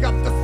got the